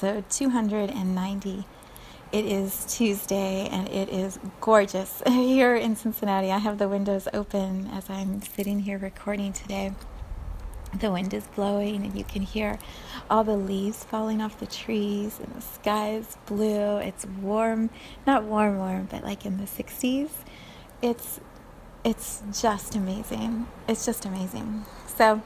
Episode 290. It is Tuesday and it is gorgeous here in Cincinnati. I have the windows open as I'm sitting here recording today. The wind is blowing and you can hear all the leaves falling off the trees and the sky is blue. It's warm, not warm warm, but like in the 60s. It's it's just amazing. It's just amazing. So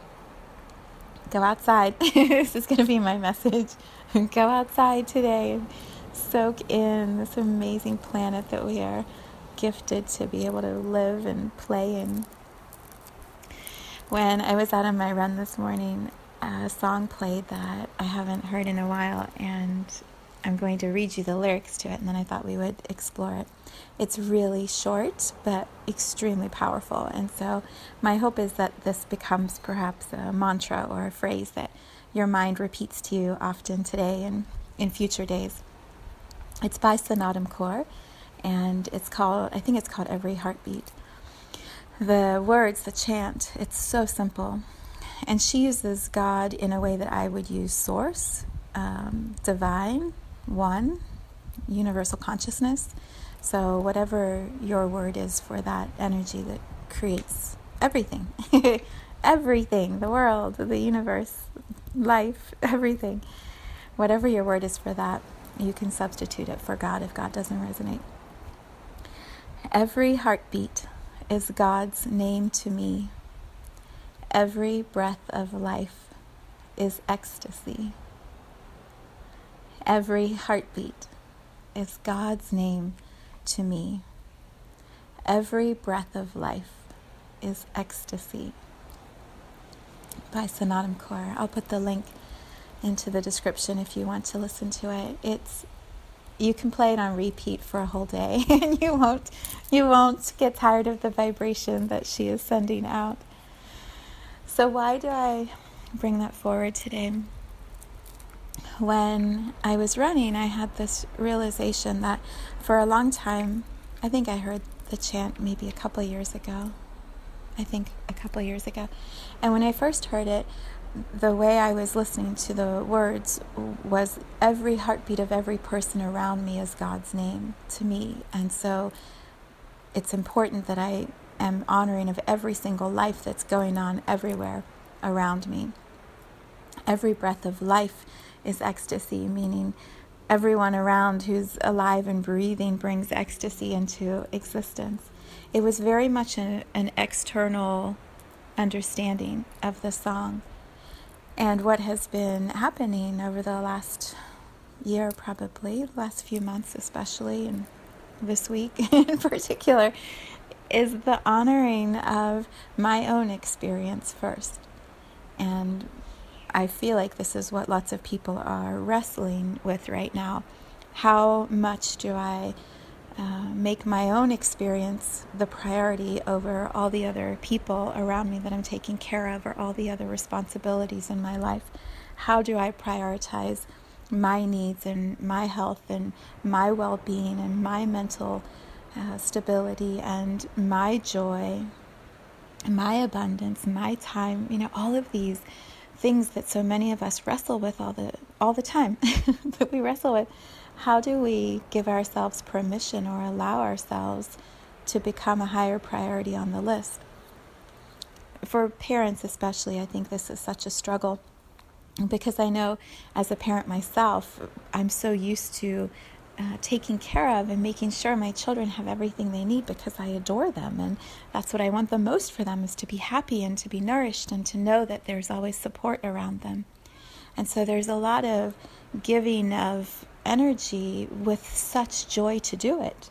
go outside. this is going to be my message. go outside today and soak in this amazing planet that we are gifted to be able to live and play in. When I was out on my run this morning, a song played that I haven't heard in a while, and I'm going to read you the lyrics to it, and then I thought we would explore it. It's really short, but extremely powerful. And so, my hope is that this becomes perhaps a mantra or a phrase that your mind repeats to you often today and in future days. It's by Snatam Kaur, and it's called, I think it's called Every Heartbeat. The words, the chant, it's so simple. And she uses God in a way that I would use source, um, divine, one, universal consciousness. So, whatever your word is for that energy that creates everything, everything, the world, the universe, life, everything, whatever your word is for that, you can substitute it for God if God doesn't resonate. Every heartbeat is God's name to me. Every breath of life is ecstasy. Every heartbeat is God's name to me. Every breath of life is ecstasy by Snatam Kaur. I'll put the link into the description if you want to listen to it. It's you can play it on repeat for a whole day and you won't you won't get tired of the vibration that she is sending out. So why do I bring that forward today? when I was running, I had this realization that for a long time, I think I heard the chant maybe a couple years ago. I think a couple years ago. And when I first heard it, the way I was listening to the words was every heartbeat of every person around me is God's name to me. And so it's important that I am honoring of every single life that's going on everywhere around me. Every breath of life is ecstasy, meaning everyone around who's alive and breathing brings ecstasy into existence. It was very much a, an external understanding of the song. And what has been happening over the last year, probably, the last few months, especially, and this week in particular, is the honoring of my own experience first. And I feel like this is what lots of people are wrestling with right now. How much do I uh, make my own experience the priority over all the other people around me that I'm taking care of or all the other responsibilities in my life? How do I prioritize my needs and my health and my well being and my mental uh, stability and my joy, my abundance, my time? You know, all of these things that so many of us wrestle with all the all the time that we wrestle with how do we give ourselves permission or allow ourselves to become a higher priority on the list for parents especially i think this is such a struggle because i know as a parent myself i'm so used to uh, taking care of and making sure my children have everything they need because I adore them and that's what I want the most for them is to be happy and to be nourished and to know that there's always support around them. And so there's a lot of giving of energy with such joy to do it.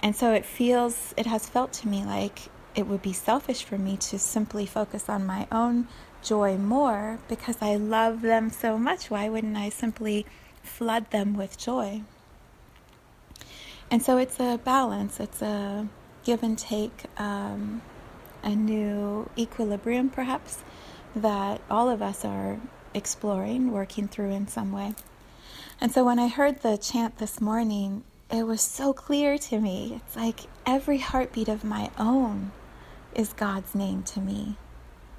And so it feels, it has felt to me like it would be selfish for me to simply focus on my own joy more because I love them so much. Why wouldn't I simply flood them with joy? And so it's a balance, it's a give and take, um, a new equilibrium perhaps that all of us are exploring, working through in some way. And so when I heard the chant this morning, it was so clear to me. It's like every heartbeat of my own is God's name to me.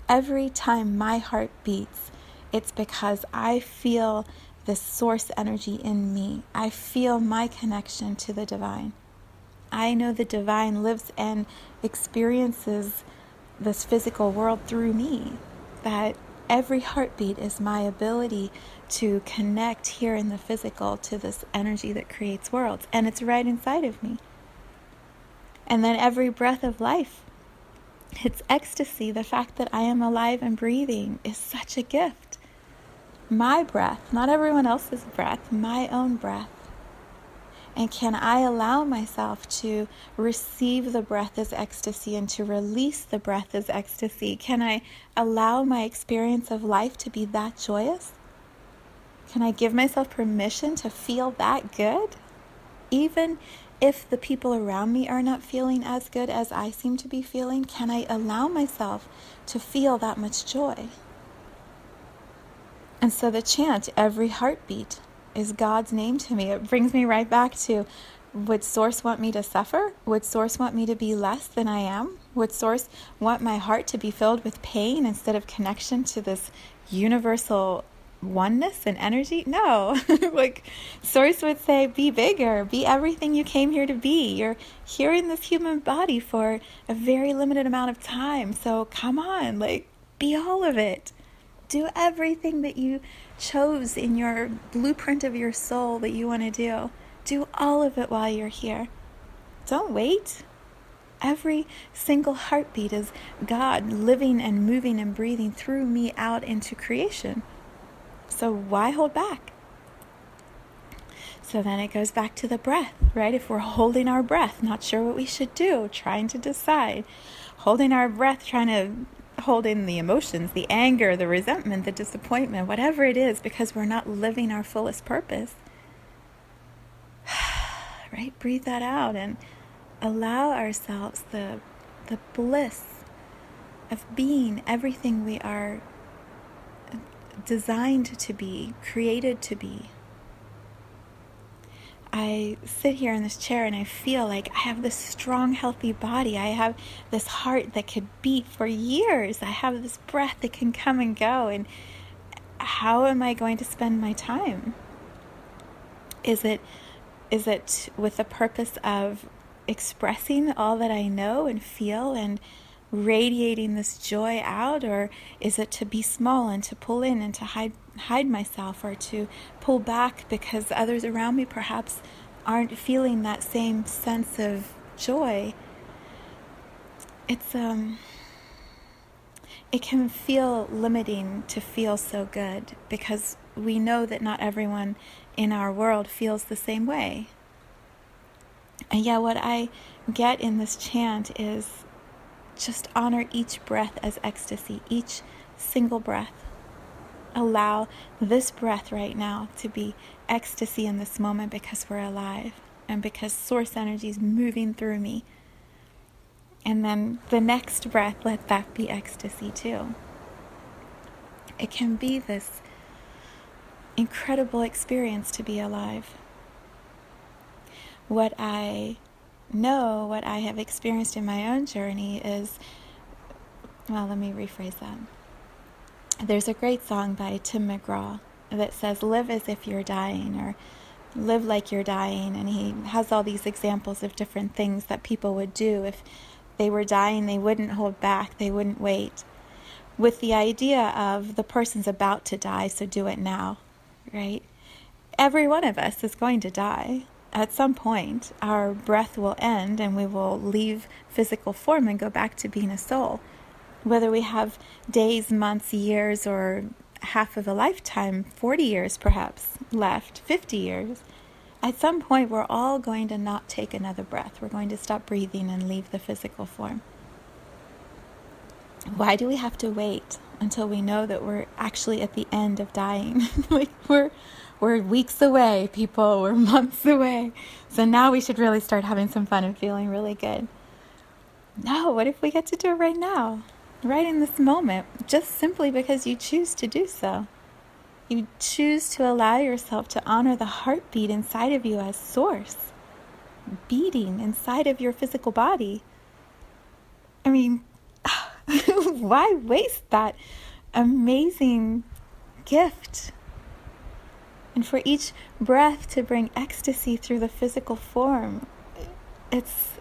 Every time my heart beats, it's because I feel the source energy in me. I feel my connection to the divine. I know the divine lives and experiences this physical world through me. That every heartbeat is my ability to connect here in the physical to this energy that creates worlds. And it's right inside of me. And then every breath of life, it's ecstasy. The fact that I am alive and breathing is such a gift. My breath, not everyone else's breath, my own breath. And can I allow myself to receive the breath as ecstasy and to release the breath as ecstasy? Can I allow my experience of life to be that joyous? Can I give myself permission to feel that good? Even if the people around me are not feeling as good as I seem to be feeling, can I allow myself to feel that much joy? And so the chant, every heartbeat, is God's name to me. It brings me right back to would Source want me to suffer? Would Source want me to be less than I am? Would Source want my heart to be filled with pain instead of connection to this universal oneness and energy? No. like Source would say, be bigger, be everything you came here to be. You're here in this human body for a very limited amount of time. So come on, like, be all of it. Do everything that you chose in your blueprint of your soul that you want to do. Do all of it while you're here. Don't wait. Every single heartbeat is God living and moving and breathing through me out into creation. So why hold back? So then it goes back to the breath, right? If we're holding our breath, not sure what we should do, trying to decide, holding our breath, trying to hold in the emotions, the anger, the resentment, the disappointment, whatever it is, because we're not living our fullest purpose. right? Breathe that out and allow ourselves the, the bliss of being everything we are designed to be, created to be. I sit here in this chair and I feel like I have this strong, healthy body. I have this heart that could beat for years. I have this breath that can come and go. And how am I going to spend my time? Is it is it with the purpose of expressing all that I know and feel and radiating this joy out or is it to be small and to pull in and to hide hide myself or to pull back because others around me perhaps aren't feeling that same sense of joy. It's um it can feel limiting to feel so good because we know that not everyone in our world feels the same way. And yeah, what I get in this chant is just honor each breath as ecstasy, each single breath allow this breath right now to be ecstasy in this moment because we're alive and because source energy is moving through me. And then the next breath, let that be ecstasy too. It can be this incredible experience to be alive. What I know, what I have experienced in my own journey is well, let me rephrase that. There's a great song by Tim McGraw that says, Live as if you're dying, or live like you're dying. And he has all these examples of different things that people would do. If they were dying, they wouldn't hold back, they wouldn't wait. With the idea of the person's about to die, so do it now, right? Every one of us is going to die. At some point, our breath will end and we will leave physical form and go back to being a soul whether we have days, months, years, or half of a lifetime, 40 years perhaps left, 50 years, at some point we're all going to not take another breath. We're going to stop breathing and leave the physical form. Why do we have to wait until we know that we're actually at the end of dying? we're we're weeks away, people, we're months away. So now we should really start having some fun and feeling really good. No, what if we get to do it right now? Right in this moment, just simply because you choose to do so. You choose to allow yourself to honor the heartbeat inside of you as source, beating inside of your physical body. I mean, why waste that amazing gift? And for each breath to bring ecstasy through the physical form, it's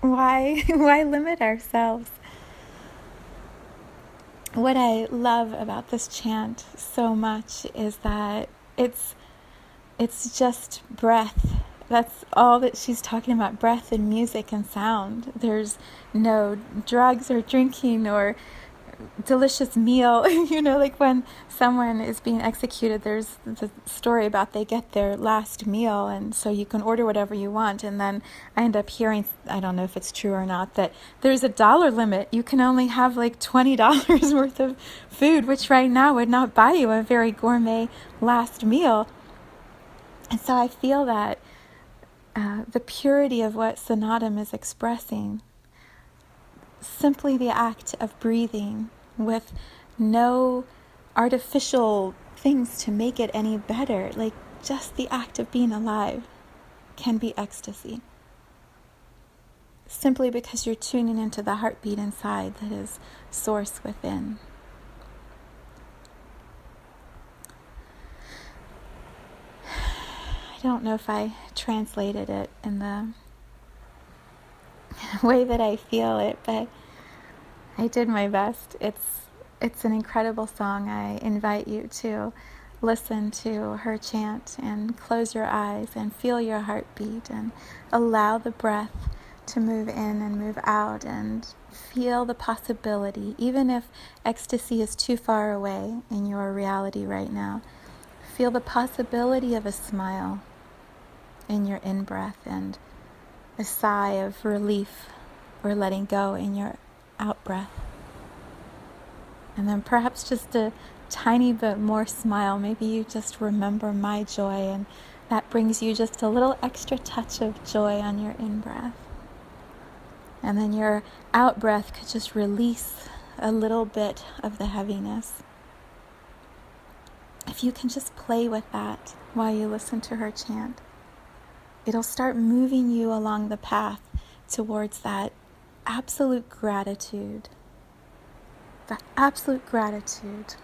why why limit ourselves? What I love about this chant so much is that it's it's just breath. That's all that she's talking about breath and music and sound. There's no drugs or drinking or delicious meal. you know, like when someone is being executed, there's the story about they get their last meal, and so you can order whatever you want. And then I end up hearing, I don't know if it's true or not, that there's a dollar limit. You can only have like $20 worth of food, which right now would not buy you a very gourmet last meal. And so I feel that uh, the purity of what Snatam is expressing simply the act of breathing with no artificial things to make it any better. Like just the act of being alive can be ecstasy. Simply because you're tuning into the heartbeat inside that is source within. I don't know if I translated it in the way that I feel it, but I did my best. It's it's an incredible song. I invite you to listen to her chant and close your eyes and feel your heartbeat and allow the breath to move in and move out and feel the possibility, even if ecstasy is too far away in your reality right now. Feel the possibility of a smile in your in breath and a sigh of relief or letting go in your out breath. And then perhaps just a tiny bit more smile. Maybe you just remember my joy, and that brings you just a little extra touch of joy on your in breath. And then your out breath could just release a little bit of the heaviness. If you can just play with that while you listen to her chant, it'll start moving you along the path towards that absolute gratitude, the absolute gratitude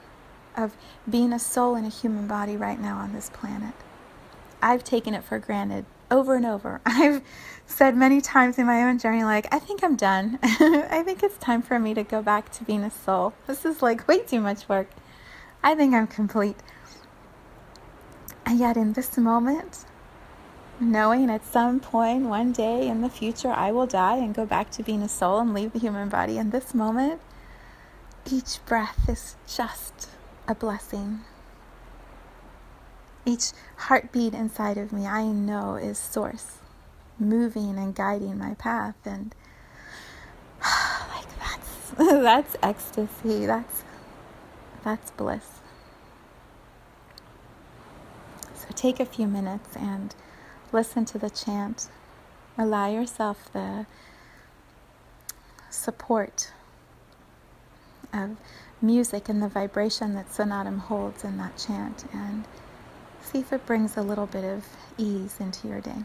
of being a soul in a human body right now on this planet. I've taken it for granted over and over. I've said many times in my own journey, like, I think I'm done. I think it's time for me to go back to being a soul. This is like way too much work. I think I'm complete. And yet, in this moment, knowing at some point one day in the future I will die and go back to being a soul and leave the human body. In this moment, each breath is just a blessing. Each heartbeat inside of me, I know, is source, moving and guiding my path. And like that's that's ecstasy. That's that's bliss. So take a few minutes and listen to the chant. Allow yourself the support of music and the vibration that Snatam holds in that chant and see if it brings a little bit of ease into your day.